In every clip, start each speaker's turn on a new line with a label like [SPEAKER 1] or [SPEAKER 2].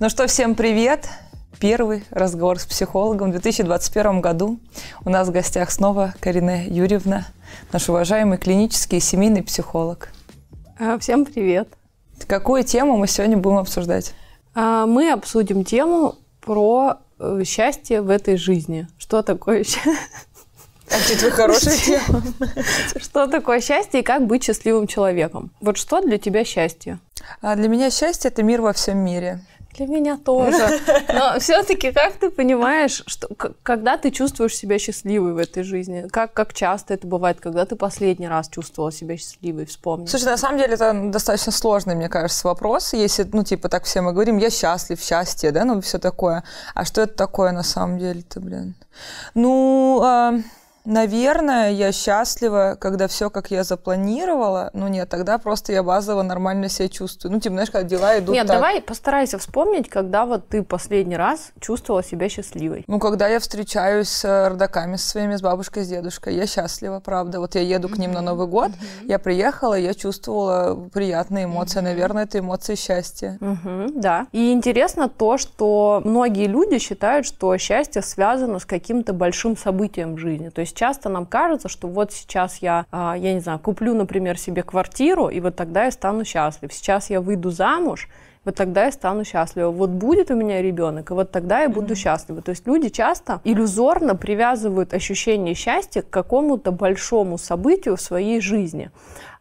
[SPEAKER 1] Ну что, всем привет! Первый разговор с психологом в 2021 году. У нас в гостях снова Карина Юрьевна, наш уважаемый клинический и семейный психолог.
[SPEAKER 2] А, всем привет!
[SPEAKER 1] Какую тему мы сегодня будем обсуждать?
[SPEAKER 2] А, мы обсудим тему про э, счастье в этой жизни. Что такое счастье?
[SPEAKER 1] А хорошая тема.
[SPEAKER 2] Что такое счастье и как быть счастливым человеком? Вот что для тебя счастье?
[SPEAKER 1] А для меня счастье – это мир во всем мире.
[SPEAKER 2] Для меня тоже. Но все-таки как ты понимаешь, что когда ты чувствуешь себя счастливой в этой жизни? Как, как часто это бывает, когда ты последний раз чувствовала себя счастливой, вспомни.
[SPEAKER 1] Слушай, на самом деле это достаточно сложный, мне кажется, вопрос. Если, ну, типа, так все мы говорим, я счастлив, счастье, да, ну, все такое. А что это такое на самом деле-то, блин? Ну, э, Наверное, я счастлива, когда все, как я запланировала. Ну нет, тогда просто я базово нормально себя чувствую. Ну, типа, знаешь, когда дела идут
[SPEAKER 2] Нет,
[SPEAKER 1] так.
[SPEAKER 2] давай постарайся вспомнить, когда вот ты последний раз чувствовала себя счастливой.
[SPEAKER 1] Ну, когда я встречаюсь с родаками с своими, с бабушкой, с дедушкой. Я счастлива, правда. Вот я еду к ним на Новый год, я приехала, я чувствовала приятные эмоции. Наверное, это эмоции счастья.
[SPEAKER 2] Да. И интересно то, что многие люди считают, что счастье связано с каким-то большим событием в жизни. То есть есть часто нам кажется, что вот сейчас я, а, я не знаю, куплю, например, себе квартиру, и вот тогда я стану счастлив. Сейчас я выйду замуж, вот тогда я стану счастлива. Вот будет у меня ребенок, и вот тогда я буду mm-hmm. счастлива. То есть люди часто иллюзорно привязывают ощущение счастья к какому-то большому событию в своей жизни.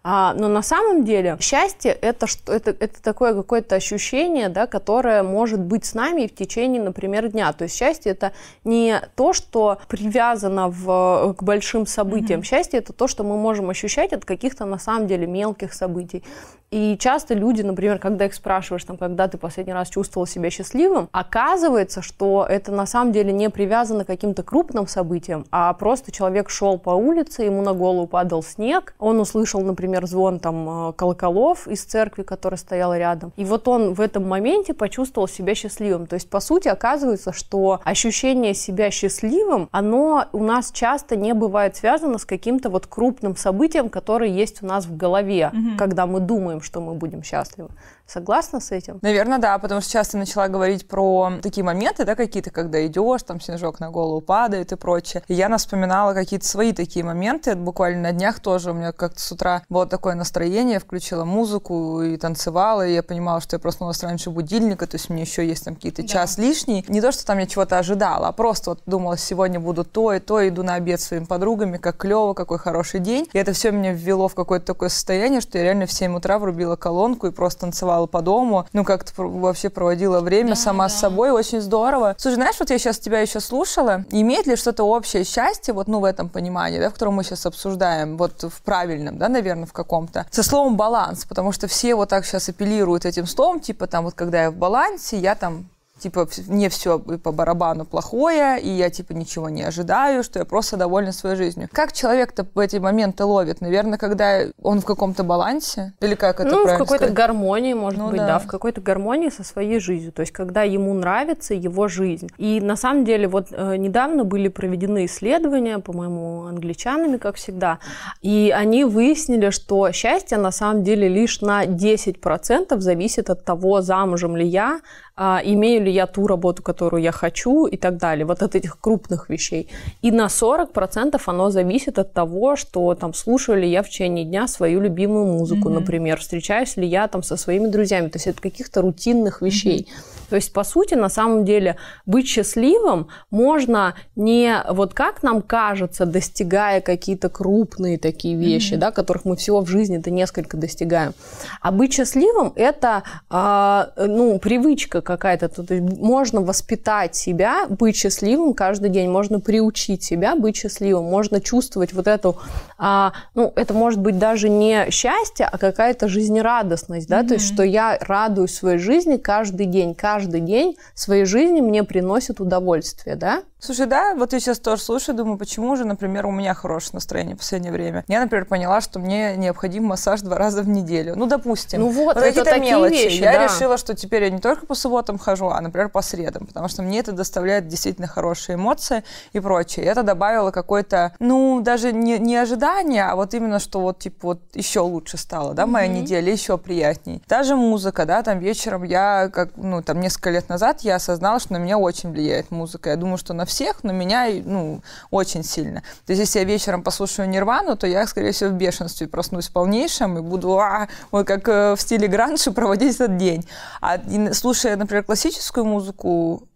[SPEAKER 2] А, но на самом деле счастье это, что, это, это такое какое-то ощущение, да, которое может быть с нами в течение, например, дня. То есть счастье это не то, что привязано в, к большим событиям. Mm-hmm. Счастье это то, что мы можем ощущать от каких-то на самом деле мелких событий. И часто люди, например, когда их спрашиваешь, там, когда ты последний раз чувствовал себя счастливым, оказывается, что это на самом деле не привязано к каким-то крупным событиям, а просто человек шел по улице, ему на голову падал снег, он услышал, например, звон там э, колоколов из церкви, которая стояла рядом, и вот он в этом моменте почувствовал себя счастливым. То есть, по сути, оказывается, что ощущение себя счастливым, оно у нас часто не бывает связано с каким-то вот крупным событием, которое есть у нас в голове, mm-hmm. когда мы думаем, что мы будем счастливы. Согласна с этим?
[SPEAKER 1] Наверное, да, потому что часто начала говорить про такие моменты, да, какие-то, когда идешь, там снежок на голову падает и прочее. И я вспоминала какие-то свои такие моменты. Буквально на днях тоже у меня как-то с утра было такое настроение, включила музыку и танцевала, и я понимала, что я проснулась раньше будильника, то есть мне еще есть там какие-то да. час лишний. Не то, что там я чего-то ожидала, а просто вот думала, сегодня буду то и то, иду на обед с своими подругами, как клево, какой хороший день. И это все меня ввело в какое-то такое состояние, что я реально в 7 утра врубила колонку и просто танцевала гуляла по дому, ну, как-то вообще проводила время да, сама да. с собой, очень здорово. Слушай, знаешь, вот я сейчас тебя еще слушала, имеет ли что-то общее счастье, вот, ну, в этом понимании, да, в котором мы сейчас обсуждаем, вот в правильном, да, наверное, в каком-то, со словом баланс, потому что все вот так сейчас апеллируют этим словом, типа, там, вот, когда я в балансе, я там типа, мне все по барабану плохое, и я, типа, ничего не ожидаю, что я просто довольна своей жизнью. Как человек-то в эти моменты ловит? Наверное, когда он в каком-то балансе? Или как это
[SPEAKER 2] Ну,
[SPEAKER 1] в
[SPEAKER 2] какой-то гармонии, может ну, быть, да. да, в какой-то гармонии со своей жизнью. То есть, когда ему нравится его жизнь. И на самом деле, вот э, недавно были проведены исследования, по-моему, англичанами, как всегда, и они выяснили, что счастье на самом деле лишь на 10% зависит от того, замужем ли я, а, имею ли я ту работу, которую я хочу и так далее. Вот от этих крупных вещей. И на 40% оно зависит от того, что там слушаю ли я в течение дня свою любимую музыку, mm-hmm. например, встречаюсь ли я там со своими друзьями. То есть это каких-то рутинных вещей. Mm-hmm. То есть, по сути, на самом деле, быть счастливым можно не вот как нам кажется, достигая какие-то крупные такие вещи, mm-hmm. да, которых мы всего в жизни-то несколько достигаем. А быть счастливым – это, э, ну, привычка какая-то. Тут можно воспитать себя, быть счастливым каждый день, можно приучить себя быть счастливым, можно чувствовать вот эту, а, ну, это может быть даже не счастье, а какая-то жизнерадостность, да, mm-hmm. то есть, что я радуюсь своей жизни каждый день, каждый день своей жизни мне приносит удовольствие, да.
[SPEAKER 1] Слушай, да, вот я сейчас тоже слушаю, думаю, почему же, например, у меня хорошее настроение в последнее время. Я, например, поняла, что мне необходим массаж два раза в неделю. Ну, допустим.
[SPEAKER 2] Ну вот, вот это такие мелочи. Вещи,
[SPEAKER 1] я
[SPEAKER 2] да.
[SPEAKER 1] решила, что теперь я не только по субботам, субботам хожу, а, например, по средам, потому что мне это доставляет действительно хорошие эмоции и прочее. И это добавило какой-то, ну, даже не, не ожидание, а вот именно, что вот, типа, вот еще лучше стало, да, моя mm-hmm. неделя, еще приятней. Даже музыка, да, там вечером я, как, ну, там, несколько лет назад я осознала, что на меня очень влияет музыка. Я думаю, что на всех, но меня, ну, очень сильно. То есть, если я вечером послушаю Нирвану, то я, скорее всего, в бешенстве проснусь полнейшем и буду, а, вот как э, в стиле гранжи проводить этот день. А слушая, например, классическую музыку,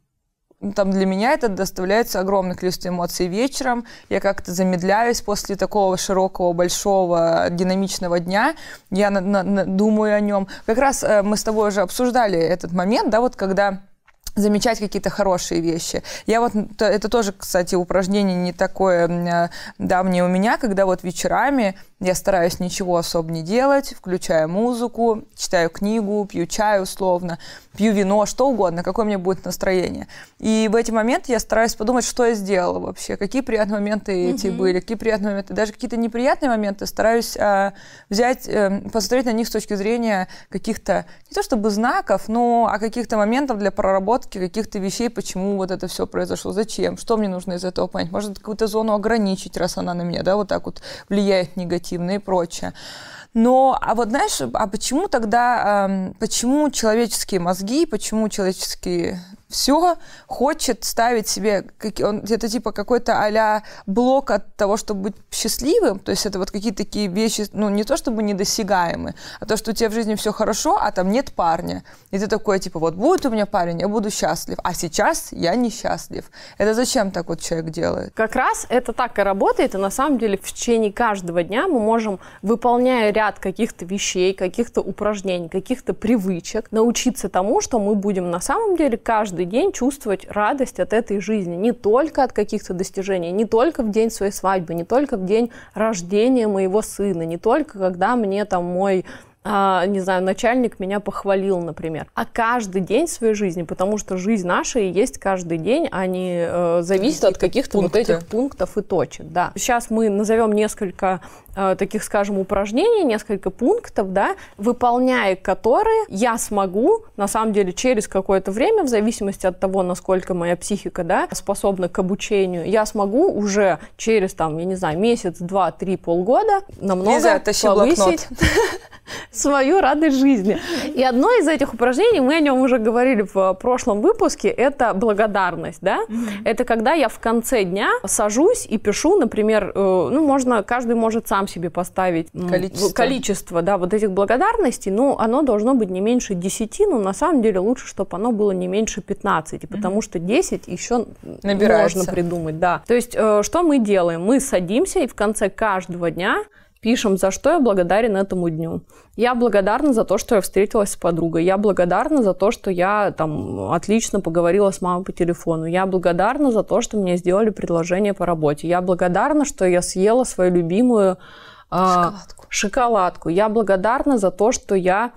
[SPEAKER 1] там для меня это доставляется огромное количество эмоций вечером. Я как-то замедляюсь после такого широкого, большого, динамичного дня. Я на, на, на, думаю о нем. Как раз э, мы с тобой уже обсуждали этот момент, да, вот когда замечать какие-то хорошие вещи. Я вот, это тоже, кстати, упражнение не такое э, давнее у меня, когда вот вечерами я стараюсь ничего особо не делать, включаю музыку, читаю книгу, пью чай условно, пью вино, что угодно, какое мне будет настроение. И в эти моменты я стараюсь подумать, что я сделала вообще, какие приятные моменты mm-hmm. эти были, какие приятные моменты, даже какие-то неприятные моменты стараюсь а, взять, а, посмотреть на них с точки зрения каких-то, не то чтобы знаков, но а каких-то моментов для проработки каких-то вещей, почему вот это все произошло, зачем, что мне нужно из этого понять. Может, какую-то зону ограничить, раз она на меня, да, вот так вот влияет негативно негативно и прочее. Но, а вот знаешь, а почему тогда, почему человеческие мозги, почему человеческие все хочет ставить себе, он, это типа какой-то а блок от того, чтобы быть счастливым, то есть это вот какие-то такие вещи, ну не то чтобы недосягаемые, а то, что у тебя в жизни все хорошо, а там нет парня, и ты такой типа вот будет у меня парень, я буду счастлив, а сейчас я несчастлив. Это зачем так вот человек делает?
[SPEAKER 2] Как раз это так и работает, и на самом деле в течение каждого дня мы можем, выполняя ряд каких-то вещей, каких-то упражнений, каких-то привычек, научиться тому, что мы будем на самом деле каждый каждый день чувствовать радость от этой жизни, не только от каких-то достижений, не только в день своей свадьбы, не только в день рождения моего сына, не только когда мне там мой а, не знаю, начальник меня похвалил, например, а каждый день своей жизни, потому что жизнь наша и есть каждый день, а не э, зависит от каких-то вот этих пунктов и точек, да. Сейчас мы назовем несколько э, таких, скажем, упражнений, несколько пунктов, да, выполняя которые я смогу, на самом деле, через какое-то время, в зависимости от того, насколько моя психика, да, способна к обучению, я смогу уже через, там, я не знаю, месяц, два, три, полгода намного Лиза, повысить свою радость жизни. И одно из этих упражнений, мы о нем уже говорили в прошлом выпуске, это благодарность, да? Это когда я в конце дня сажусь и пишу, например, э, ну, можно, каждый может сам себе поставить количество, количество да, вот этих благодарностей, но оно должно быть не меньше 10, но на самом деле лучше, чтобы оно было не меньше 15, потому что 10 еще Набирается. можно придумать, да. То есть, э, что мы делаем? Мы садимся и в конце каждого дня пишем, за что я благодарен этому дню. Я благодарна за то, что я встретилась с подругой. Я благодарна за то, что я там отлично поговорила с мамой по телефону. Я благодарна за то, что мне сделали предложение по работе. Я благодарна, что я съела свою любимую
[SPEAKER 1] э, шоколадку.
[SPEAKER 2] шоколадку. Я благодарна за то, что я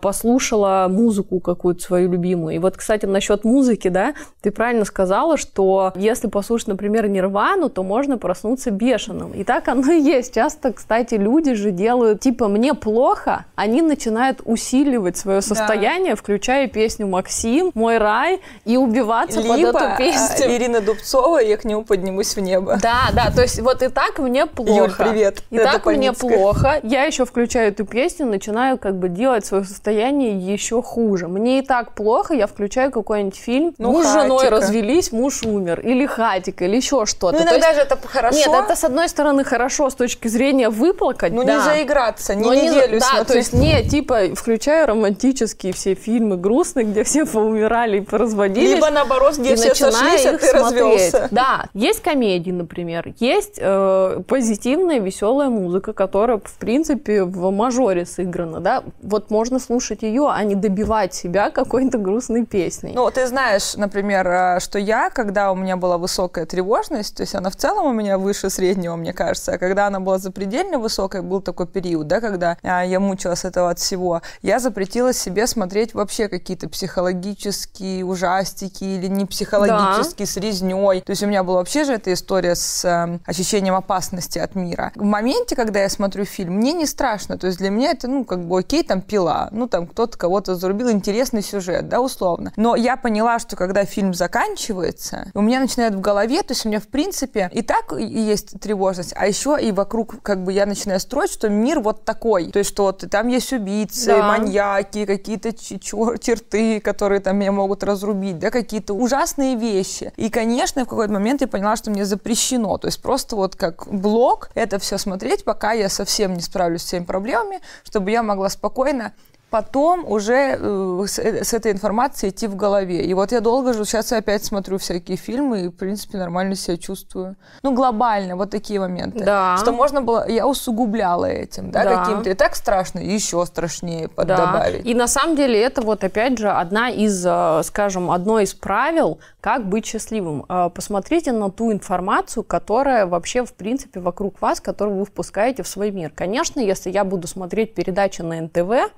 [SPEAKER 2] послушала музыку какую-то свою любимую. И вот, кстати, насчет музыки, да, ты правильно сказала, что если послушать, например, Нирвану, то можно проснуться бешеным. И так оно и есть. Часто, кстати, люди же делают, типа, мне плохо, они начинают усиливать свое состояние, да. включая песню «Максим», «Мой рай» и убиваться Либо под эту песню.
[SPEAKER 1] Ирина Дубцова, я к нему поднимусь в небо.
[SPEAKER 2] Да, да, то есть вот и так мне плохо.
[SPEAKER 1] Юль, привет.
[SPEAKER 2] И так мне плохо. Я еще включаю эту песню, начинаю как бы делать свое состояние еще хуже. Мне и так плохо, я включаю какой-нибудь фильм, ну, муж с женой развелись, муж умер, или хатик, или еще что-то.
[SPEAKER 1] Ну, иногда есть, же это хорошо.
[SPEAKER 2] Нет, это с одной стороны хорошо с точки зрения выплакать,
[SPEAKER 1] Ну,
[SPEAKER 2] да.
[SPEAKER 1] не заиграться, не Но неделю
[SPEAKER 2] не, Да, то есть не, типа, включаю романтические все фильмы грустные, где все поумирали и поразводились.
[SPEAKER 1] Либо наоборот, где все сошлись, а ты смотреть. развелся.
[SPEAKER 2] Да, есть комедии, например, есть э, позитивная, веселая музыка, которая, в принципе, в мажоре сыграна, да, вот можно слушать ее, а не добивать себя какой-то грустной песней.
[SPEAKER 1] Ну, ты знаешь, например, э, что я, когда у меня была высокая тревожность, то есть она в целом у меня выше среднего, мне кажется, а когда она была запредельно высокой, был такой период, да, когда а, я мучилась этого от всего, я запретила себе смотреть вообще какие-то психологические ужастики или не психологические, да. с резней. То есть у меня была вообще же эта история с э, ощущением опасности от мира. В моменте, когда я смотрю фильм, мне не страшно. То есть для меня это, ну, как бы окей, там пила дела. Ну, там кто-то кого-то зарубил, интересный сюжет, да, условно. Но я поняла, что когда фильм заканчивается, у меня начинает в голове, то есть у меня, в принципе, и так есть тревожность, а еще и вокруг, как бы, я начинаю строить, что мир вот такой. То есть, что вот, там есть убийцы, да. маньяки, какие-то черты, которые там меня могут разрубить, да, какие-то ужасные вещи. И, конечно, в какой-то момент я поняла, что мне запрещено. То есть просто вот как блог это все смотреть, пока я совсем не справлюсь с всеми проблемами, чтобы я могла спокойно потом уже э, с, э, с этой информацией идти в голове. И вот я долго же, сейчас я опять смотрю всякие фильмы и, в принципе, нормально себя чувствую. Ну, глобально, вот такие моменты.
[SPEAKER 2] Да.
[SPEAKER 1] Что можно было, я усугубляла этим, да, да. каким-то. И так страшно, еще страшнее да. добавить.
[SPEAKER 2] И на самом деле это вот, опять же, одна из, э, скажем, одно из правил, как быть счастливым. Посмотрите на ту информацию, которая вообще, в принципе, вокруг вас, которую вы впускаете в свой мир. Конечно, если я буду смотреть передачи на НТВ,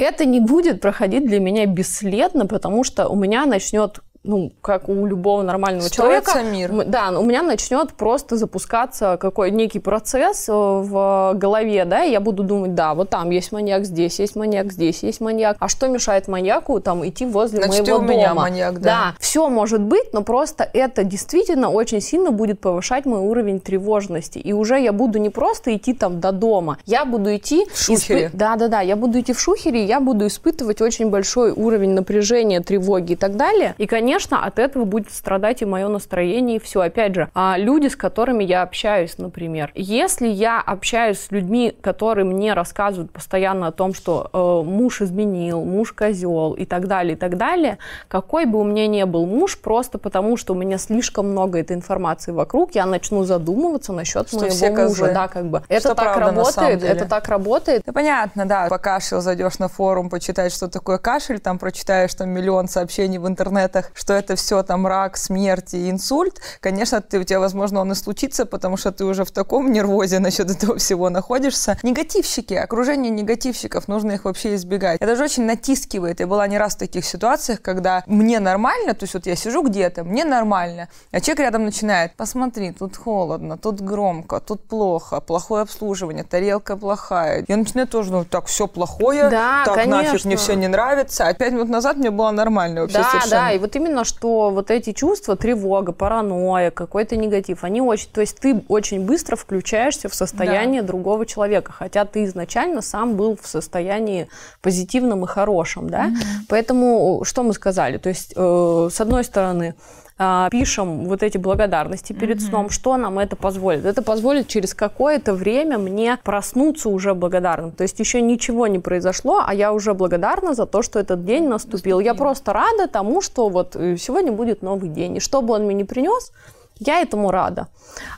[SPEAKER 2] это не будет проходить для меня бесследно, потому что у меня начнет ну, как у любого нормального
[SPEAKER 1] Строится
[SPEAKER 2] человека.
[SPEAKER 1] мир.
[SPEAKER 2] Да, у меня начнет просто запускаться какой некий процесс э, в голове, да, и я буду думать, да, вот там есть маньяк, здесь есть маньяк, здесь есть маньяк. А что мешает маньяку там идти возле
[SPEAKER 1] Значит,
[SPEAKER 2] моего
[SPEAKER 1] у
[SPEAKER 2] дома?
[SPEAKER 1] меня маньяк, да.
[SPEAKER 2] Да, все может быть, но просто это действительно очень сильно будет повышать мой уровень тревожности. И уже я буду не просто идти там до дома, я буду идти...
[SPEAKER 1] В шухере.
[SPEAKER 2] Испы... Да, да, да, я буду идти в шухере, я буду испытывать очень большой уровень напряжения, тревоги и так далее. И, конечно, конечно, от этого будет страдать и мое настроение, и все. Опять же, а люди, с которыми я общаюсь, например, если я общаюсь с людьми, которые мне рассказывают постоянно о том, что э, муж изменил, муж козел и так далее, и так далее, какой бы у меня ни был муж, просто потому что у меня слишком много этой информации вокруг, я начну задумываться насчет
[SPEAKER 1] что
[SPEAKER 2] моего
[SPEAKER 1] все
[SPEAKER 2] мужа. Да, как бы. Это
[SPEAKER 1] что
[SPEAKER 2] так работает, это так работает.
[SPEAKER 1] Да, понятно, да. Покашлял, зайдешь на форум, почитать, что такое кашель, там прочитаешь там миллион сообщений в интернетах, что это все там рак, смерть и инсульт, конечно, ты, у тебя, возможно, он и случится, потому что ты уже в таком нервозе насчет этого всего находишься. Негативщики, окружение негативщиков, нужно их вообще избегать. Это же очень натискивает. Я была не раз в таких ситуациях, когда мне нормально, то есть вот я сижу где-то, мне нормально, а человек рядом начинает, посмотри, тут холодно, тут громко, тут плохо, плохое обслуживание, тарелка плохая. Я начинаю тоже, ну, так, все плохое,
[SPEAKER 2] да,
[SPEAKER 1] так
[SPEAKER 2] конечно.
[SPEAKER 1] нафиг мне все не нравится. А пять минут назад мне было нормально вообще
[SPEAKER 2] да,
[SPEAKER 1] совершенно.
[SPEAKER 2] Да, и вот именно что вот эти чувства, тревога, паранойя, какой-то негатив, они очень, то есть ты очень быстро включаешься в состояние да. другого человека, хотя ты изначально сам был в состоянии позитивном и хорошем, да. Mm-hmm. Поэтому что мы сказали? То есть э, с одной стороны а, пишем вот эти благодарности перед mm-hmm. сном, что нам это позволит? Это позволит через какое-то время мне проснуться уже благодарным. То есть еще ничего не произошло, а я уже благодарна за то, что этот день наступил. наступил. Я просто рада тому, что вот э, сегодня будет новый день. И что бы он мне не принес, я этому рада.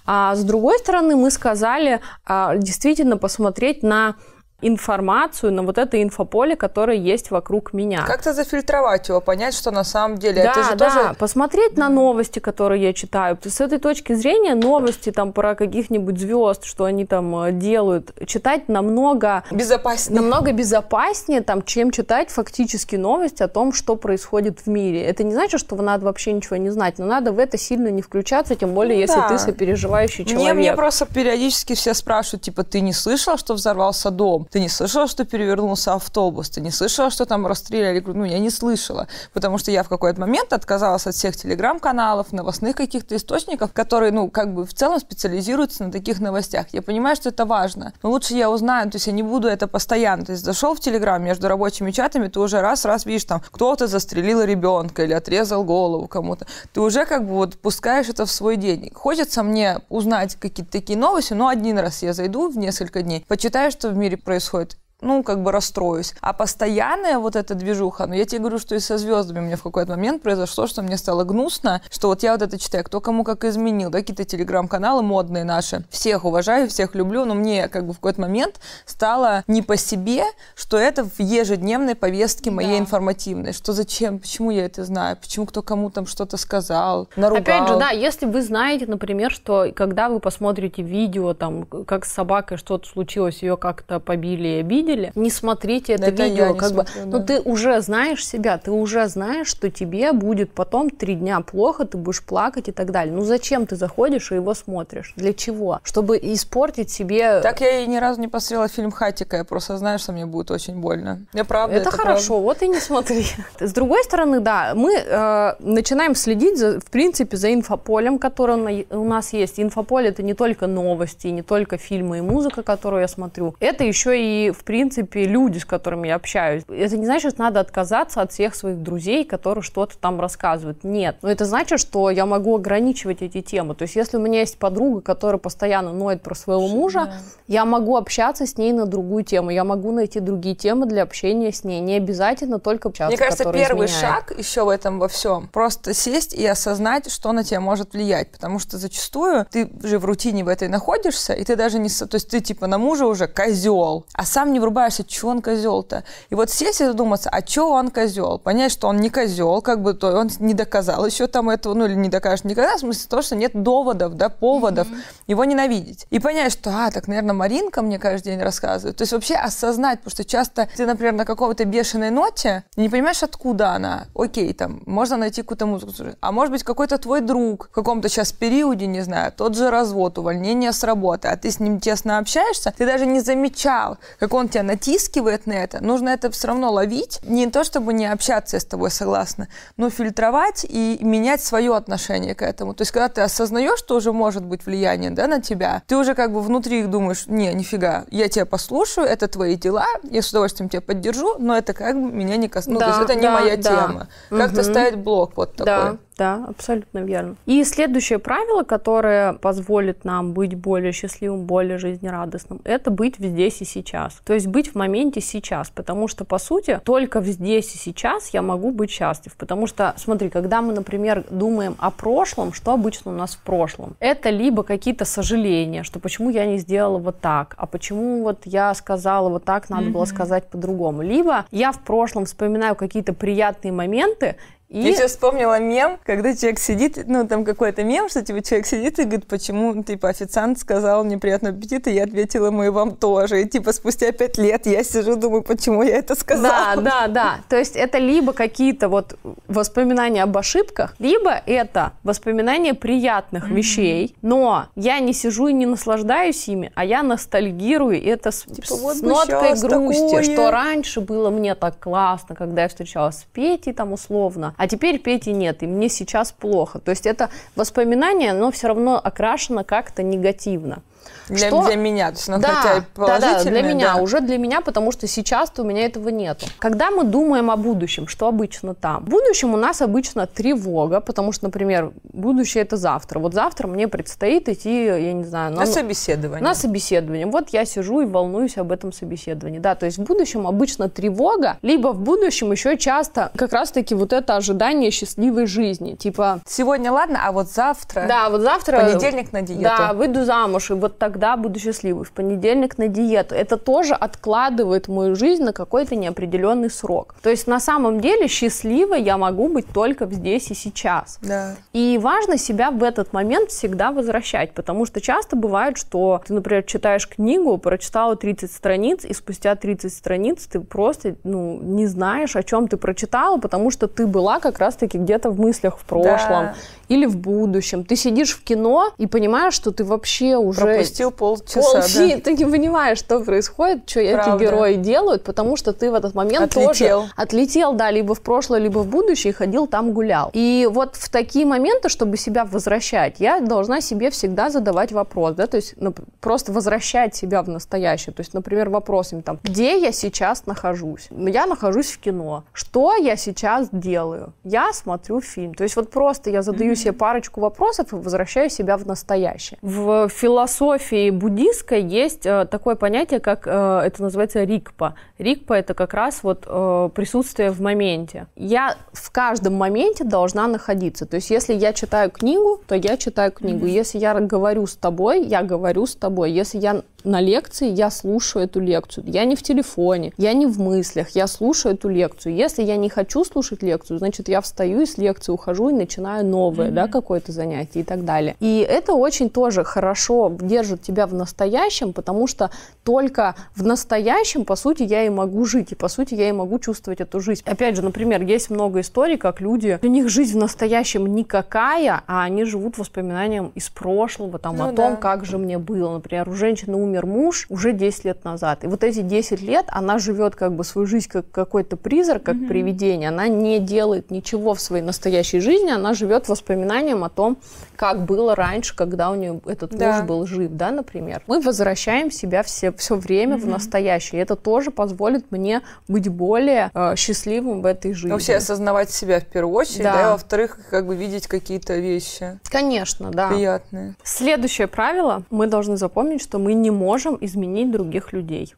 [SPEAKER 2] А с другой стороны, мы сказали а, действительно посмотреть на информацию на вот это инфополе, которое есть вокруг меня.
[SPEAKER 1] Как-то зафильтровать его, понять, что на самом деле.
[SPEAKER 2] Да,
[SPEAKER 1] это же
[SPEAKER 2] да,
[SPEAKER 1] тоже...
[SPEAKER 2] посмотреть на новости, которые я читаю. С этой точки зрения новости там про каких-нибудь звезд, что они там э, делают, читать намного
[SPEAKER 1] безопаснее,
[SPEAKER 2] намного безопаснее, там, чем читать фактически новости о том, что происходит в мире. Это не значит, что надо вообще ничего не знать, но надо в это сильно не включаться, тем более, ну, если да. ты сопереживающий человек.
[SPEAKER 1] Мне, мне просто периодически все спрашивают, типа, ты не слышал, что взорвался дом? Ты не слышала, что перевернулся автобус? Ты не слышала, что там расстреляли? Ну, я не слышала, потому что я в какой-то момент отказалась от всех телеграм-каналов, новостных каких-то источников, которые, ну, как бы в целом специализируются на таких новостях. Я понимаю, что это важно, но лучше я узнаю, то есть я не буду это постоянно. То есть зашел в телеграм между рабочими чатами, ты уже раз-раз видишь там, кто-то застрелил ребенка или отрезал голову кому-то. Ты уже как бы вот пускаешь это в свой день. Хочется мне узнать какие-то такие новости, но один раз я зайду в несколько дней, почитаю, что в мире происходит, происходит ну, как бы расстроюсь. А постоянная вот эта движуха, ну, я тебе говорю, что и со звездами меня в какой-то момент произошло, что мне стало гнусно, что вот я вот это читаю, кто кому как изменил, да, какие-то телеграм-каналы модные наши. Всех уважаю, всех люблю, но мне как бы в какой-то момент стало не по себе, что это в ежедневной повестке моей да. информативной. Что зачем, почему я это знаю, почему кто кому там что-то сказал, наругал.
[SPEAKER 2] Опять же, да, если вы знаете, например, что когда вы посмотрите видео, там, как с собакой что-то случилось, ее как-то побили и обидели, видели, не смотрите это,
[SPEAKER 1] Это
[SPEAKER 2] видео. как бы,
[SPEAKER 1] смотрю,
[SPEAKER 2] ну
[SPEAKER 1] да.
[SPEAKER 2] ты уже знаешь себя, ты уже знаешь, что тебе будет потом три дня плохо, ты будешь плакать и так далее. Ну зачем ты заходишь и его смотришь? Для чего? Чтобы испортить себе...
[SPEAKER 1] Так я и ни разу не посмотрела фильм «Хатика», я просто знаю, что мне будет очень больно. Я правда,
[SPEAKER 2] это,
[SPEAKER 1] это
[SPEAKER 2] хорошо, вот и не смотри. С другой стороны, да, мы э, начинаем следить, за, в принципе, за инфополем, которое у нас есть. Инфополе это не только новости, не только фильмы и музыка, которую я смотрю. Это еще и, в принципе, люди, с которыми я общаюсь. Это не значит, что надо отказаться от всех своих друзей, которые что-то там рассказывают. Нет. Но это значит, что я могу ограничивать эти темы. То есть, если у меня есть подруга, которая постоянно ноет про своего мужа,
[SPEAKER 1] Да.
[SPEAKER 2] я могу общаться с ней на другую тему. Я могу найти другие темы для общения с ней. Не обязательно только общаться,
[SPEAKER 1] Мне кажется, первый
[SPEAKER 2] изменяет.
[SPEAKER 1] шаг еще в этом во всем просто сесть и осознать, что на тебя может влиять, потому что зачастую ты же в рутине в этой находишься, и ты даже не, то есть ты типа на мужа уже козел, а сам не врубаешься, что он козел-то. И вот сесть и задуматься, а что он козел, понять, что он не козел, как бы то он не доказал еще там этого, ну или не докажет никогда, в смысле того, что нет доводов, да, поводов его ненавидеть. И понять, что, а, так, наверное, Маринка мне каждый день рассказывает. То есть вообще осознать, потому что часто ты, например, на какой-то бешеной ноте, не понимаешь, откуда она. Окей, там, можно найти какую-то музыку, а может быть какой-то твой друг в каком-то сейчас периоде, не знаю, тот же развод, увольнение с работы, а ты с ним тесно общаешься, ты даже не замечал, как он тебя натискивает на это. Нужно это все равно ловить. Не то, чтобы не общаться, я с тобой согласна, но фильтровать и менять свое отношение к этому. То есть, когда ты осознаешь, что уже может быть влияние да, на тебя, ты уже как бы внутри думаешь, не, нифига, я тебя послушаю, это твои дела, я с удовольствием тебя поддержу, но это как бы меня не. Ну,
[SPEAKER 2] Да,
[SPEAKER 1] то есть, это не
[SPEAKER 2] да,
[SPEAKER 1] моя
[SPEAKER 2] да.
[SPEAKER 1] тема. Как-то ставить блок вот такой.
[SPEAKER 2] Да, да, абсолютно верно. И следующее правило, которое позволит нам быть более счастливым, более жизнерадостным, это быть здесь и сейчас. То есть быть в моменте сейчас, потому что, по сути, только здесь и сейчас я могу быть счастлив. Потому что, смотри, когда мы, например, думаем о прошлом, что обычно у нас в прошлом? Это либо какие-то сожаления, что почему я не сделала вот так, а почему вот я сказала вот так, надо было сказать по-другому. Либо я в прошлом вспоминаю какие-то приятные моменты, и...
[SPEAKER 1] Я сейчас вспомнила мем, когда человек сидит, ну, там какой-то мем, что типа человек сидит и говорит, почему, типа, официант сказал мне приятного аппетита, и я ответила ему и вам тоже. И типа спустя пять лет я сижу, думаю, почему я это сказала.
[SPEAKER 2] Да, да, да. То есть это либо какие-то вот воспоминания об ошибках, либо это воспоминания приятных вещей, но я не сижу и не наслаждаюсь ими, а я ностальгирую, и это с,
[SPEAKER 1] Типа, вот
[SPEAKER 2] с ноткой грусти,
[SPEAKER 1] такое.
[SPEAKER 2] что раньше было мне так классно, когда я встречалась с Петей там условно, а теперь Пети нет, и мне сейчас плохо. То есть это воспоминание, но все равно окрашено как-то негативно.
[SPEAKER 1] Для,
[SPEAKER 2] Что?
[SPEAKER 1] для меня. То есть, ну,
[SPEAKER 2] Да,
[SPEAKER 1] хотя и
[SPEAKER 2] да, да, для меня,
[SPEAKER 1] да.
[SPEAKER 2] уже для меня, потому что сейчас-то у меня этого нету. Когда мы думаем о будущем, что обычно там? В будущем у нас обычно тревога, потому что, например, будущее это завтра. Вот завтра мне предстоит идти, я не знаю,
[SPEAKER 1] На собеседование.
[SPEAKER 2] на собеседование. Вот я сижу и волнуюсь об этом собеседовании. Да, то есть в будущем обычно тревога, либо в будущем еще часто как раз-таки вот это ожидание счастливой жизни. Типа,
[SPEAKER 1] Сегодня ладно, а вот завтра...
[SPEAKER 2] да, вот завтра...
[SPEAKER 1] Понедельник на диету.
[SPEAKER 2] Да, выйду замуж, и вот тогда буду счастливой. В понедельник на диету. Это тоже откладывает мою жизнь на какой-то неопределенный срок. То есть на самом деле счастливой я могу быть только здесь и сейчас.
[SPEAKER 1] Да.
[SPEAKER 2] И важно себя в этот момент всегда возвращать, потому что часто бывает, что ты, например, читаешь книгу, прочитала 30 страниц, и спустя 30 страниц ты просто ну, не знаешь, о чем ты прочитала, потому что ты была как раз-таки где-то в мыслях в прошлом
[SPEAKER 1] Да.
[SPEAKER 2] Или в будущем. Ты сидишь в кино и понимаешь, что ты вообще уже
[SPEAKER 1] Пропустил полчаса,
[SPEAKER 2] полфи-
[SPEAKER 1] да.
[SPEAKER 2] ты не понимаешь, что происходит, что эти
[SPEAKER 1] Правда.
[SPEAKER 2] герои делают, потому что ты в этот момент
[SPEAKER 1] Отлетел.
[SPEAKER 2] тоже отлетел, да, либо в прошлое, либо в будущее, и ходил там гулял. И вот в такие моменты, чтобы себя возвращать, я должна себе всегда задавать вопрос, да, то есть просто возвращать себя в настоящее. То есть, например, вопросами там, где я сейчас нахожусь? Ну, Я нахожусь в кино. Что я сейчас делаю? Я смотрю фильм. То есть вот просто я задаю себе парочку вопросов и возвращаю себя в настоящее. В философии буддийской есть э, такое понятие, как э, это называется рикпа. Рикпа это как раз вот э, присутствие в моменте. Я в каждом моменте должна находиться. То есть если я читаю книгу, то я читаю книгу. Если я говорю с тобой, я говорю с тобой. Если я на лекции, я слушаю эту лекцию. Я не в телефоне, я не в мыслях, я слушаю эту лекцию. Если я не хочу слушать лекцию, значит, я встаю и с лекции ухожу и начинаю новое, mm-hmm. да, какое-то занятие и так далее. И это очень тоже хорошо держит тебя в настоящем, потому что только в настоящем, по сути, я и могу жить, и по сути, я и могу чувствовать эту жизнь. Опять же, например, есть много историй, как люди, у них жизнь в настоящем никакая, а они живут воспоминанием из прошлого, там, ну, о том, как же мне было. Например, у женщины умер муж уже 10 лет назад. И вот эти 10 лет она живет как бы свою жизнь как какой-то призрак, как mm-hmm. привидение. Она не делает ничего в своей настоящей жизни, она живет воспоминанием о том, как было раньше, когда у нее этот да. муж был жив, да, например. Мы возвращаем себя все, все время mm-hmm. в настоящее. И это тоже позволит мне быть более э, счастливым в этой жизни.
[SPEAKER 1] Вообще осознавать себя в первую очередь, да, да и во-вторых, как бы видеть какие-то вещи.
[SPEAKER 2] Конечно, да.
[SPEAKER 1] Приятные.
[SPEAKER 2] Следующее правило. Мы должны запомнить, что мы не можем изменить других людей.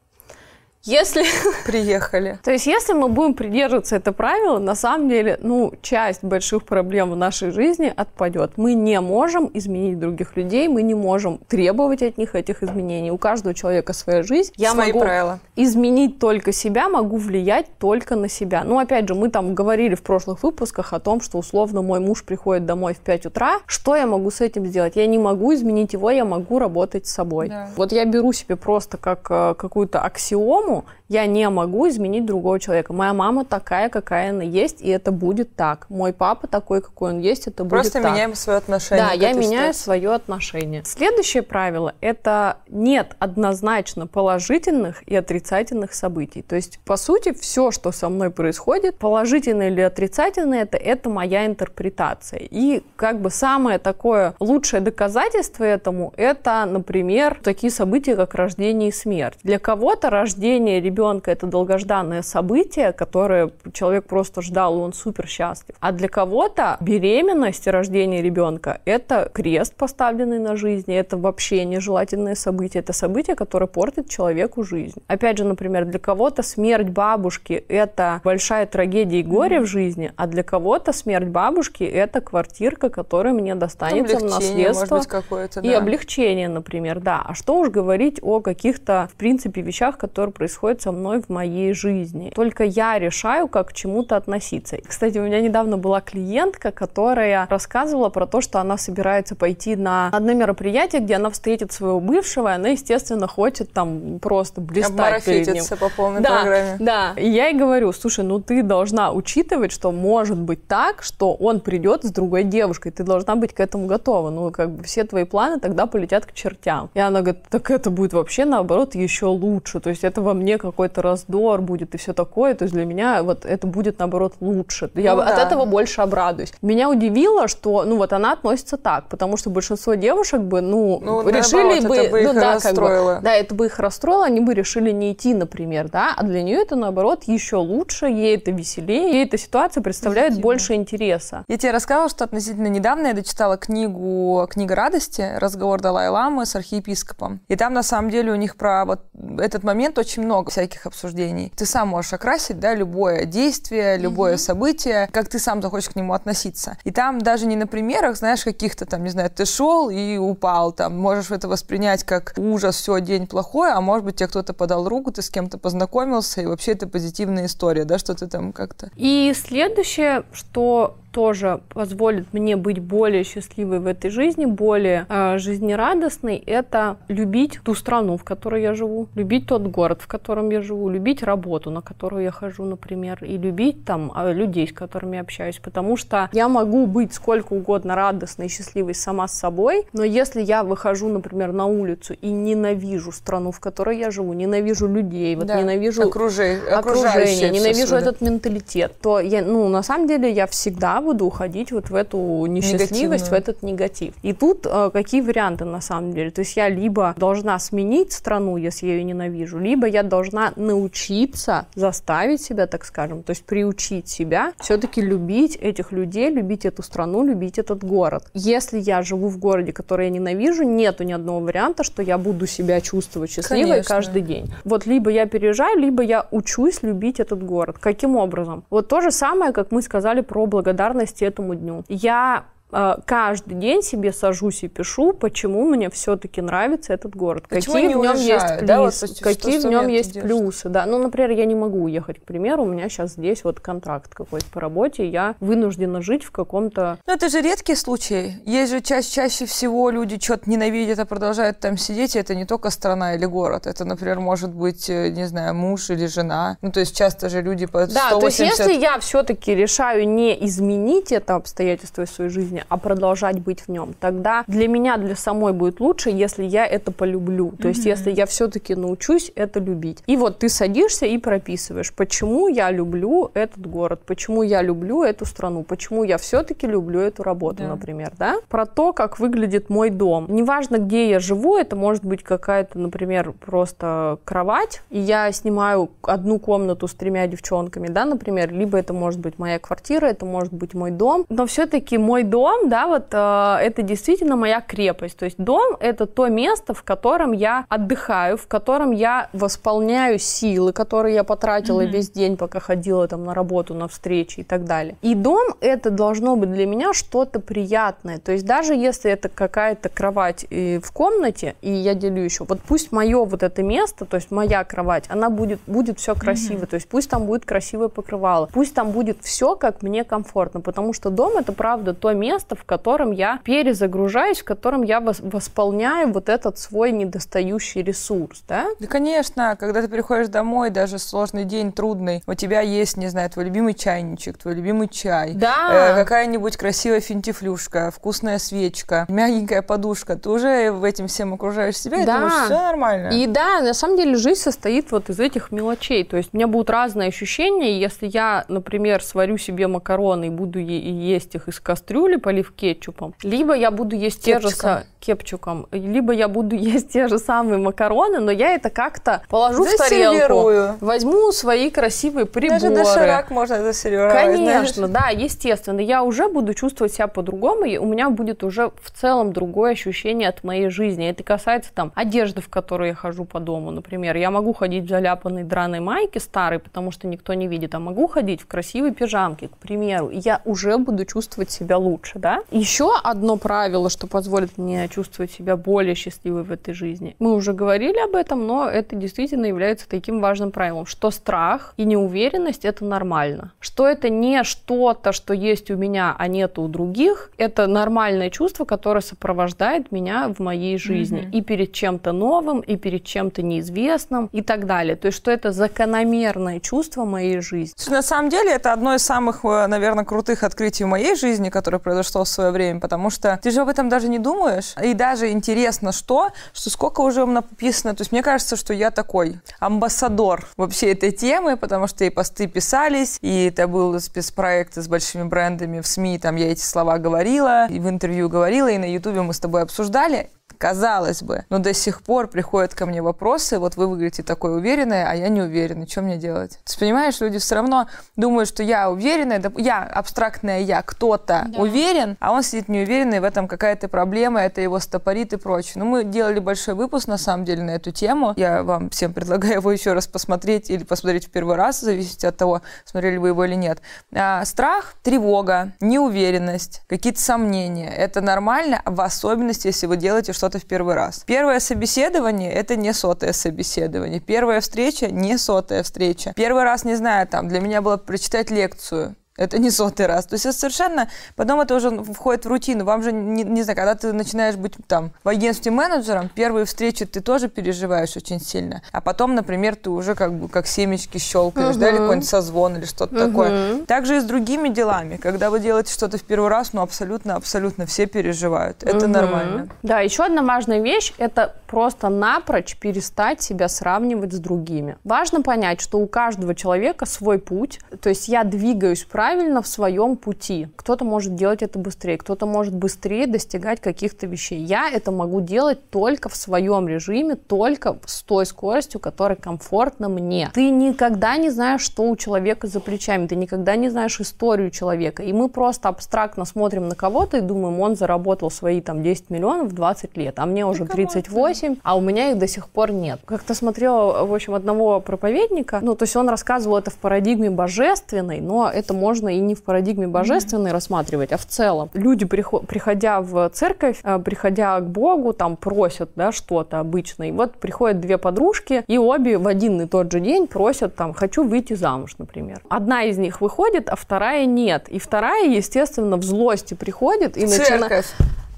[SPEAKER 2] Если...
[SPEAKER 1] Приехали.
[SPEAKER 2] То есть, если мы будем придерживаться это правила, на самом деле, ну, часть больших проблем в нашей жизни отпадет. Мы не можем изменить других людей, мы не можем требовать от них этих изменений. У каждого человека своя жизнь.
[SPEAKER 1] Я Свои могу правила.
[SPEAKER 2] изменить только себя, могу влиять только на себя. Ну, опять же, мы там говорили в прошлых выпусках о том, что условно мой муж приходит домой в 5 утра. Что я могу с этим сделать? Я не могу изменить его, я могу работать с собой. Да. Вот я беру себе просто как э, какую-то аксиому, почему я не могу изменить другого человека. Моя мама такая, какая она есть, и это будет так. Мой папа такой, какой он есть, это
[SPEAKER 1] Просто будет
[SPEAKER 2] так.
[SPEAKER 1] Просто меняем свое отношение.
[SPEAKER 2] Да, я меняю свое отношение. Следующее правило – это нет однозначно положительных и отрицательных событий. То есть, по сути, все, что со мной происходит, положительное или отрицательное, это, это моя интерпретация. И как бы самое такое лучшее доказательство этому – это, например, такие события, как рождение и смерть. Для кого-то рождение рождение ребенка это долгожданное событие, которое человек просто ждал, и он супер счастлив. А для кого-то беременность и рождение ребенка это крест, поставленный на жизни, это вообще нежелательное событие, это событие, которое портит человеку жизнь. Опять же, например, для кого-то смерть бабушки это большая трагедия и горе mm-hmm. в жизни, а для кого-то смерть бабушки это квартирка, которая мне достанется в наследство.
[SPEAKER 1] Быть,
[SPEAKER 2] и облегчение, например, да. А что уж говорить о каких-то, в принципе, вещах, которые происходят со мной в моей жизни. Только я решаю, как к чему-то относиться. Кстати, у меня недавно была клиентка, которая рассказывала про то, что она собирается пойти на одно мероприятие, где она встретит своего бывшего, и она, естественно, хочет там просто блистать перед ним.
[SPEAKER 1] по полной
[SPEAKER 2] да,
[SPEAKER 1] программе.
[SPEAKER 2] Да, и я ей говорю, слушай, ну ты должна учитывать, что может быть так, что он придет с другой девушкой, ты должна быть к этому готова. Ну, как бы все твои планы тогда полетят к чертям. И она говорит, так это будет вообще наоборот еще лучше. То есть это во мне какой-то раздор будет и все такое, то есть для меня вот это будет наоборот лучше. Я ну, от да. этого больше обрадуюсь. Меня удивило, что ну вот она относится так, потому что большинство девушек бы ну, ну решили наоборот, бы, это бы ну да, расстроило. как бы, да, это бы их расстроило, они бы решили не идти, например, да, а для нее это наоборот еще лучше, ей это веселее, ей эта ситуация представляет Позитивно. больше интереса.
[SPEAKER 1] Я тебе рассказывала, что относительно недавно я дочитала книгу «Книга радости. Разговор Далай-Ламы с архиепископом». И там на самом деле у них про вот этот момент очень много всяких обсуждений. Ты сам можешь окрасить, да, любое действие, любое mm-hmm. событие, как ты сам захочешь к нему относиться. И там даже не на примерах, знаешь, каких-то там, не знаю, ты шел и упал, там, можешь это воспринять как ужас, все, день плохой, а может быть, тебе кто-то подал руку, ты с кем-то познакомился, и вообще это позитивная история, да, что ты там как-то...
[SPEAKER 2] И следующее, что тоже позволит мне быть более счастливой в этой жизни, более э, жизнерадостной, это любить ту страну, в которой я живу, любить тот город, в котором я живу, любить работу, на которую я хожу, например, и любить там а, людей, с которыми я общаюсь, потому что я могу быть сколько угодно радостной и счастливой сама с собой, но если я выхожу, например, на улицу и ненавижу страну, в которой я живу, ненавижу людей, вот да. ненавижу
[SPEAKER 1] Окружи...
[SPEAKER 2] окружение, ненавижу этот менталитет, то я, ну, на самом деле я всегда буду уходить вот в эту несчастливость, в этот негатив. И тут э, какие варианты на самом деле? То есть я либо должна сменить страну, если я ее ненавижу, либо я должна научиться заставить себя, так скажем, то есть приучить себя все-таки любить этих людей, любить эту страну, любить этот город. Если я живу в городе, который я ненавижу, нету ни одного варианта, что я буду себя чувствовать счастливой Конечно. каждый день. Вот либо я переезжаю, либо я учусь любить этот город. Каким образом? Вот то же самое, как мы сказали про благодарность благодарности этому дню. Я каждый день себе сажусь и пишу, почему мне все-таки нравится этот город, почему какие в нем есть плюсы, да, вот, какие в нем есть делаешь? плюсы, да. Ну, например, я не могу уехать, к примеру, у меня сейчас здесь вот контракт какой-то по работе, я вынуждена жить в каком-то.
[SPEAKER 1] Ну, это же редкий случай. Есть же чаще, чаще всего люди что-то ненавидят, а продолжают там сидеть, и это не только страна или город, это, например, может быть, э, не знаю, муж или жена. Ну, то есть часто же люди по 180...
[SPEAKER 2] Да, то есть если я все-таки решаю не изменить это обстоятельство в своей жизни, а продолжать быть в нем, тогда для меня, для самой будет лучше, если я это полюблю. То mm-hmm. есть если я все-таки научусь это любить. И вот ты садишься и прописываешь, почему я люблю этот город, почему я люблю эту страну, почему я все-таки люблю эту работу, да. например, да? Про то, как выглядит мой дом. Неважно, где я живу, это может быть какая-то, например, просто кровать, и я снимаю одну комнату с тремя девчонками, да, например, либо это может быть моя квартира, это может быть мой дом, но все-таки мой дом, да, вот э, это действительно моя крепость, то есть дом это то место, в котором я отдыхаю, в котором я восполняю силы, которые я потратила mm-hmm. весь день, пока ходила там на работу, на встречи и так далее. И дом это должно быть для меня что-то приятное, то есть даже если это какая-то кровать э, в комнате, и я делю еще, вот пусть мое вот это место, то есть моя кровать, она будет, будет все красиво, mm-hmm. то есть пусть там будет красивое покрывало, пусть там будет все, как мне комфортно, потому что дом это правда то место, в котором я перезагружаюсь, в котором я восполняю вот этот свой недостающий ресурс, да?
[SPEAKER 1] Да, конечно, когда ты приходишь домой, даже сложный день, трудный, у тебя есть, не знаю, твой любимый чайничек, твой любимый чай,
[SPEAKER 2] да.
[SPEAKER 1] э, какая-нибудь красивая финтифлюшка, вкусная свечка, мягенькая подушка, ты уже в этим всем окружаешь себя и думаешь, все нормально.
[SPEAKER 2] И да, на самом деле жизнь состоит вот из этих мелочей, то есть у меня будут разные ощущения, если я, например, сварю себе макароны и буду есть их из кастрюли, полив кетчупом, либо я буду есть Кепчиком. те же кепчуком, либо я буду есть те же самые макароны, но я это как-то положу в тарелку, возьму свои красивые приборы. Даже
[SPEAKER 1] доширак можно засервировать.
[SPEAKER 2] Конечно, знаешь? да, естественно. Я уже буду чувствовать себя по-другому, и у меня будет уже в целом другое ощущение от моей жизни. Это касается там одежды, в которой я хожу по дому, например. Я могу ходить в заляпанной драной майке старой, потому что никто не видит, а могу ходить в красивой пижамке, к примеру. И я уже буду чувствовать себя лучше, да? Еще одно правило, что позволит мне чувствовать себя более счастливой в этой жизни. Мы уже говорили об этом, но это действительно является таким важным правилом, что страх и неуверенность это нормально. Что это не что-то, что есть у меня, а нет у других. Это нормальное чувство, которое сопровождает меня в моей жизни. Mm-hmm. И перед чем-то новым, и перед чем-то неизвестным, и так далее. То есть, что это закономерное чувство моей жизни.
[SPEAKER 1] На самом деле, это одно из самых, э, наверное, крутых открытий в моей жизни, которое произошло в свое время, потому что ты же об этом даже не думаешь. И даже интересно, что, что сколько уже написано. То есть, мне кажется, что я такой амбассадор вообще этой темы, потому что и посты писались, и это был спецпроект с большими брендами в СМИ, там я эти слова говорила, и в интервью говорила, и на Ютубе мы с тобой обсуждали казалось бы. Но до сих пор приходят ко мне вопросы, вот вы выглядите такой уверенной, а я не уверена, что мне делать? Есть, понимаешь, люди все равно думают, что я уверенная, я абстрактная я, кто-то да. уверен, а он сидит неуверенный, в этом какая-то проблема, это его стопорит и прочее. Но мы делали большой выпуск, на самом деле, на эту тему. Я вам всем предлагаю его еще раз посмотреть или посмотреть в первый раз, зависит от того, смотрели вы его или нет. А, страх, тревога, неуверенность, какие-то сомнения. Это нормально, в особенности, если вы делаете что что-то в первый раз. Первое собеседование – это не сотое собеседование. Первая встреча – не сотая встреча. Первый раз, не знаю, там, для меня было прочитать лекцию. Это не сотый раз. То есть это совершенно... Потом это уже входит в рутину. Вам же, не, не знаю, когда ты начинаешь быть там в агентстве менеджером, первые встречи ты тоже переживаешь очень сильно. А потом, например, ты уже как бы как семечки щелкаешь, uh-huh. да, или какой-нибудь созвон или что-то uh-huh. такое. Также и с другими делами. Когда вы делаете что-то в первый раз, ну абсолютно, абсолютно все переживают. Это uh-huh. нормально.
[SPEAKER 2] Да, еще одна важная вещь – это просто напрочь перестать себя сравнивать с другими. Важно понять, что у каждого человека свой путь. То есть я двигаюсь правильно правильно в своем пути. Кто-то может делать это быстрее, кто-то может быстрее достигать каких-то вещей. Я это могу делать только в своем режиме, только с той скоростью, которая комфортна мне. Ты никогда не знаешь, что у человека за плечами, ты никогда не знаешь историю человека. И мы просто абстрактно смотрим на кого-то и думаем, он заработал свои там 10 миллионов в 20 лет, а мне уже 38, а у меня их до сих пор нет. Как-то смотрела, в общем, одного проповедника, ну, то есть он рассказывал это в парадигме божественной, но это может можно и не в парадигме божественной mm-hmm. рассматривать, а в целом. Люди, приходя в церковь, э, приходя к Богу, там просят да, что-то обычно. И вот приходят две подружки, и обе в один и тот же день просят, там, хочу выйти замуж, например. Одна из них выходит, а вторая нет. И вторая, естественно, в злости приходит и начинает...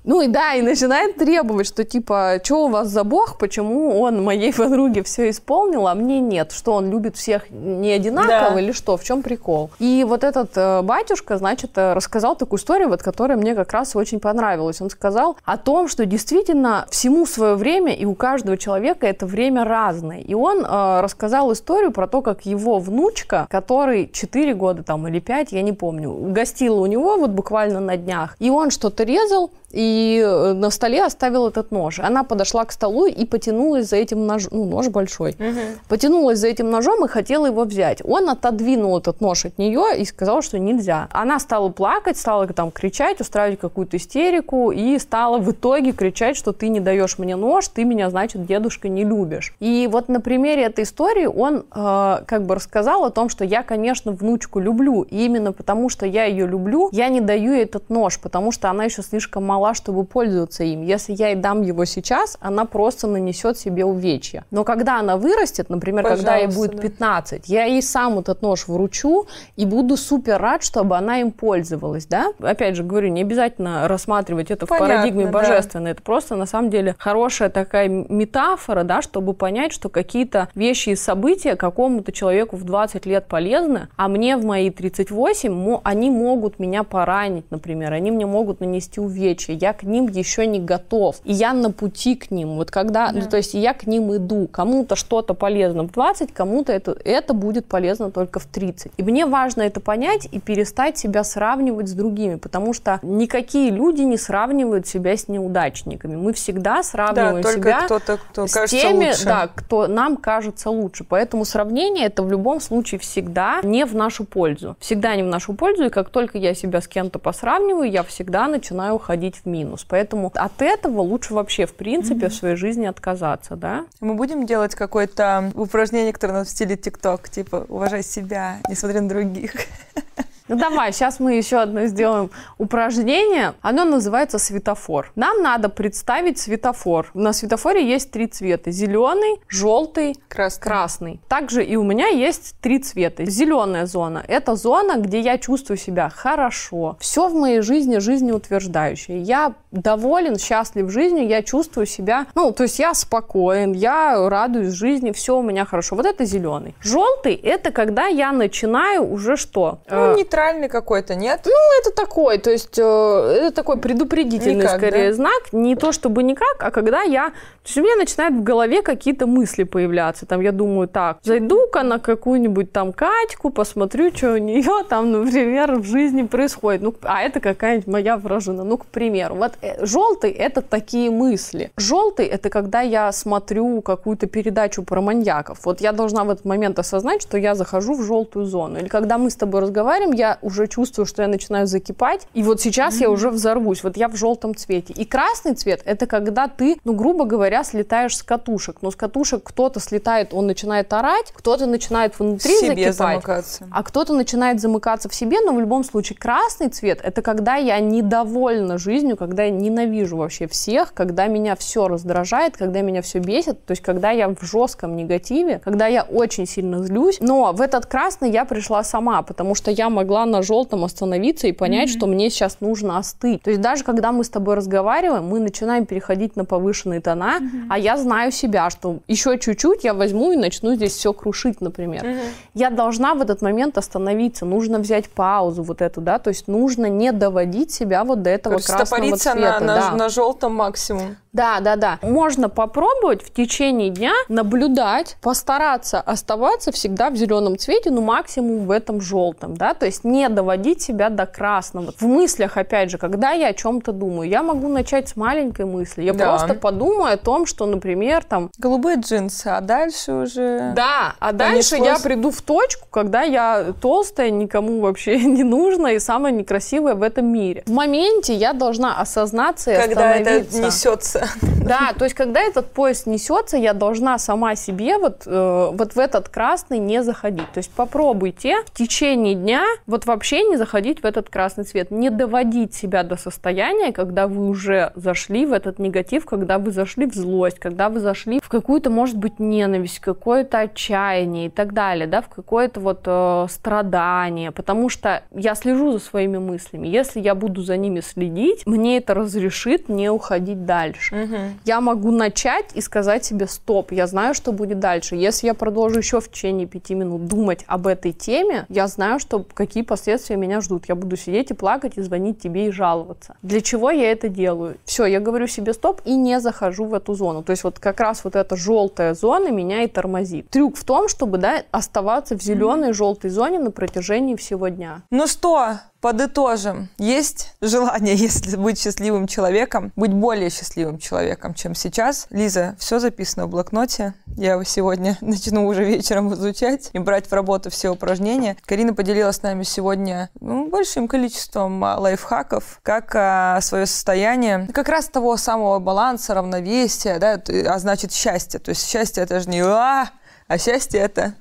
[SPEAKER 2] Ну и да, и начинает требовать, что типа, что у вас за бог, почему он моей подруге все исполнил, а мне нет, что он любит всех не одинаково да. или что, в чем прикол. И вот этот э, батюшка, значит, э, рассказал такую историю, вот которая мне как раз очень понравилась. Он сказал о том, что действительно всему свое время, и у каждого человека это время разное. И он э, рассказал историю про то, как его внучка, который 4 года там или 5, я не помню, гостила у него вот буквально на днях, и он что-то резал, и э, на столе оставил этот нож. Она подошла к столу и потянулась за этим ножом, ну, нож большой, угу. потянулась за этим ножом и хотела его взять. Он отодвинул этот нож от нее и сказал, что нельзя. Она стала плакать, стала там кричать, устраивать какую-то истерику и стала в итоге кричать, что ты не даешь мне нож, ты меня, значит, дедушка не любишь. И вот на примере этой истории он э, как бы рассказал о том, что я, конечно, внучку люблю, и именно потому, что я ее люблю, я не даю ей этот нож, потому что она еще слишком мала мала, чтобы пользоваться им. Если я ей дам его сейчас, она просто нанесет себе увечья. Но когда она вырастет, например, Пожалуйста, когда ей будет 15, да. я ей сам этот нож вручу и буду супер рад, чтобы она им пользовалась, да? Опять же, говорю, не обязательно рассматривать это Понятно, в парадигме божественной. Да. Это просто, на самом деле, хорошая такая метафора, да, чтобы понять, что какие-то вещи и события какому-то человеку в 20 лет полезны, а мне в мои 38 они могут меня поранить, например, они мне могут нанести увечья я к ним еще не готов, и я на пути к ним, вот когда, да. ну, то есть я к ним иду, кому-то что-то полезно в 20, кому-то это, это будет полезно только в 30. И мне важно это понять и перестать себя сравнивать с другими, потому что никакие люди не сравнивают себя с неудачниками. Мы всегда сравниваем
[SPEAKER 1] да,
[SPEAKER 2] себя
[SPEAKER 1] кто-то, кто
[SPEAKER 2] с теми, лучше. да, кто нам кажется лучше. Поэтому сравнение это в любом случае всегда не в нашу пользу. Всегда не в нашу пользу, и как только я себя с кем-то посравниваю, я всегда начинаю уходить в минус. Поэтому от этого лучше вообще, в принципе, mm-hmm. в своей жизни отказаться, да?
[SPEAKER 1] Мы будем делать какое-то упражнение, которое в стиле ТикТок, типа «уважай себя, несмотря на других».
[SPEAKER 2] Ну давай, сейчас мы еще одно сделаем упражнение. Оно называется светофор. Нам надо представить светофор. На светофоре есть три цвета. Зеленый, желтый, красный. красный. Также и у меня есть три цвета. Зеленая зона – это зона, где я чувствую себя хорошо. Все в моей жизни жизнеутверждающее. Я доволен, счастлив жизнью, я чувствую себя, ну, то есть я спокоен, я радуюсь жизни, все у меня хорошо. Вот это зеленый. Желтый – это когда я начинаю уже что?
[SPEAKER 1] Ну, не нейтральный какой-то, нет?
[SPEAKER 2] Ну, это такой, то есть э, это такой предупредительный никак, скорее да? знак. Не то чтобы никак, а когда я... То есть у меня начинают в голове какие-то мысли появляться. Там я думаю, так, зайду-ка на какую-нибудь там Катьку, посмотрю, что у нее там, например, в жизни происходит. Ну, а это какая-нибудь моя вражина. Ну, к примеру. Вот э, желтый – это такие мысли. Желтый – это когда я смотрю какую-то передачу про маньяков. Вот я должна в этот момент осознать, что я захожу в желтую зону. Или когда мы с тобой разговариваем, я я уже чувствую, что я начинаю закипать, и вот сейчас mm-hmm. я уже взорвусь, вот я в желтом цвете. И красный цвет – это когда ты, ну, грубо говоря, слетаешь с катушек. Но с катушек кто-то слетает, он начинает орать, кто-то начинает внутри в себе закипать, замыкаться. а кто-то начинает замыкаться в себе, но в любом случае красный цвет – это когда я недовольна жизнью, когда я ненавижу вообще всех, когда меня все раздражает, когда меня все бесит, то есть когда я в жестком негативе, когда я очень сильно злюсь, но в этот красный я пришла сама, потому что я могла могла на желтом остановиться и понять, mm-hmm. что мне сейчас нужно остыть. То есть даже когда мы с тобой разговариваем, мы начинаем переходить на повышенные тона, mm-hmm. а я знаю себя, что еще чуть-чуть я возьму и начну здесь все крушить, например. Mm-hmm. Я должна в этот момент остановиться, нужно взять паузу вот эту, да, то есть нужно не доводить себя вот до этого Короче, красного цвета.
[SPEAKER 1] на,
[SPEAKER 2] на,
[SPEAKER 1] да. на желтом максимум.
[SPEAKER 2] Да, да, да. Можно попробовать в течение дня наблюдать, постараться оставаться всегда в зеленом цвете, ну максимум в этом желтом, да, то есть не доводить себя до красного. В мыслях, опять же, когда я о чем-то думаю, я могу начать с маленькой мысли. Я да. просто подумаю о том, что, например, там...
[SPEAKER 1] Голубые джинсы, а дальше уже...
[SPEAKER 2] Да, а дальше я приду в точку, когда я толстая, никому вообще не нужна и самая некрасивая в этом мире. В моменте я должна осознаться и
[SPEAKER 1] когда
[SPEAKER 2] остановиться.
[SPEAKER 1] это несется
[SPEAKER 2] Да, то есть когда этот поезд несется, я должна сама себе вот, э, вот в этот красный не заходить. То есть попробуйте в течение дня вот вообще не заходить в этот красный цвет, не доводить себя до состояния, когда вы уже зашли в этот негатив, когда вы зашли в злость, когда вы зашли в какую-то, может быть, ненависть, какое-то отчаяние и так далее, да, в какое-то вот э, страдание, потому что я слежу за своими мыслями. Если я буду за ними следить, мне это разрешит не уходить дальше. Угу. Я могу начать и сказать себе стоп, я знаю, что будет дальше. Если я продолжу еще в течение пяти минут думать об этой теме, я знаю, что какие последствия меня ждут. Я буду сидеть и плакать и звонить тебе и жаловаться. Для чего я это делаю? Все, я говорю себе стоп и не захожу в эту зону. То есть вот как раз вот эта желтая зона меня и тормозит. Трюк в том, чтобы да, оставаться в зеленой, желтой зоне на протяжении всего дня.
[SPEAKER 1] Ну что, Подытожим. Есть желание, если быть счастливым человеком, быть более счастливым человеком, чем сейчас. Лиза, все записано в блокноте. Я его сегодня начну уже вечером изучать и брать в работу все упражнения. Карина поделилась с нами сегодня ну, большим количеством а, лайфхаков, как а, свое состояние, как раз того самого баланса, равновесия, да, а значит счастье. То есть счастье это же не а, а счастье это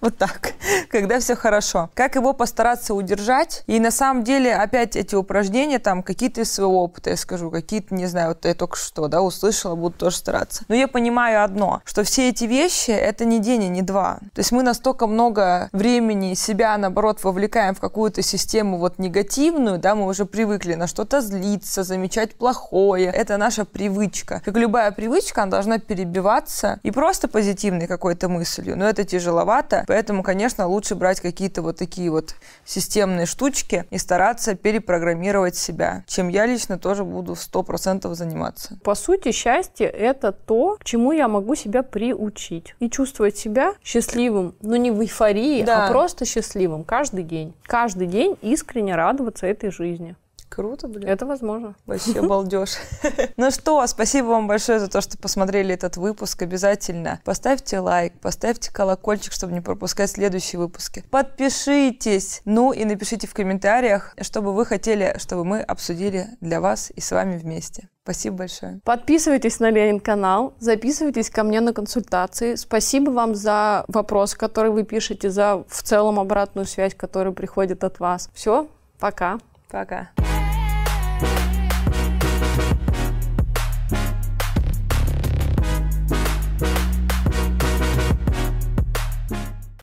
[SPEAKER 1] вот так, когда все хорошо. Как его постараться удержать? И на самом деле опять эти упражнения, там какие-то из своего опыта, я скажу, какие-то, не знаю, вот я только что, да, услышала, буду тоже стараться. Но я понимаю одно, что все эти вещи, это не день и не два. То есть мы настолько много времени себя, наоборот, вовлекаем в какую-то систему вот негативную, да, мы уже привыкли на что-то злиться, замечать плохое. Это наша привычка. Как любая привычка, она должна перебиваться и просто позитивной какой-то мыслью. Но это тяжеловато, Поэтому, конечно, лучше брать какие-то вот такие вот системные штучки и стараться перепрограммировать себя, чем я лично тоже буду сто процентов заниматься.
[SPEAKER 2] По сути, счастье — это то, к чему я могу себя приучить. И чувствовать себя счастливым, но не в эйфории, а да. а просто счастливым каждый день. Каждый день искренне радоваться этой жизни.
[SPEAKER 1] Круто, блин.
[SPEAKER 2] Это возможно.
[SPEAKER 1] Вообще балдеж. Ну что, спасибо вам большое за то, что посмотрели этот выпуск. Обязательно поставьте лайк, поставьте колокольчик, чтобы не пропускать следующие выпуски. Подпишитесь. Ну и напишите в комментариях, что бы вы хотели, чтобы мы обсудили для вас и с вами вместе. Спасибо большое.
[SPEAKER 2] Подписывайтесь на Ленин канал, записывайтесь ко мне на консультации. Спасибо вам за вопрос, который вы пишете, за в целом обратную связь, которая приходит от вас. Все, пока.
[SPEAKER 1] Пока.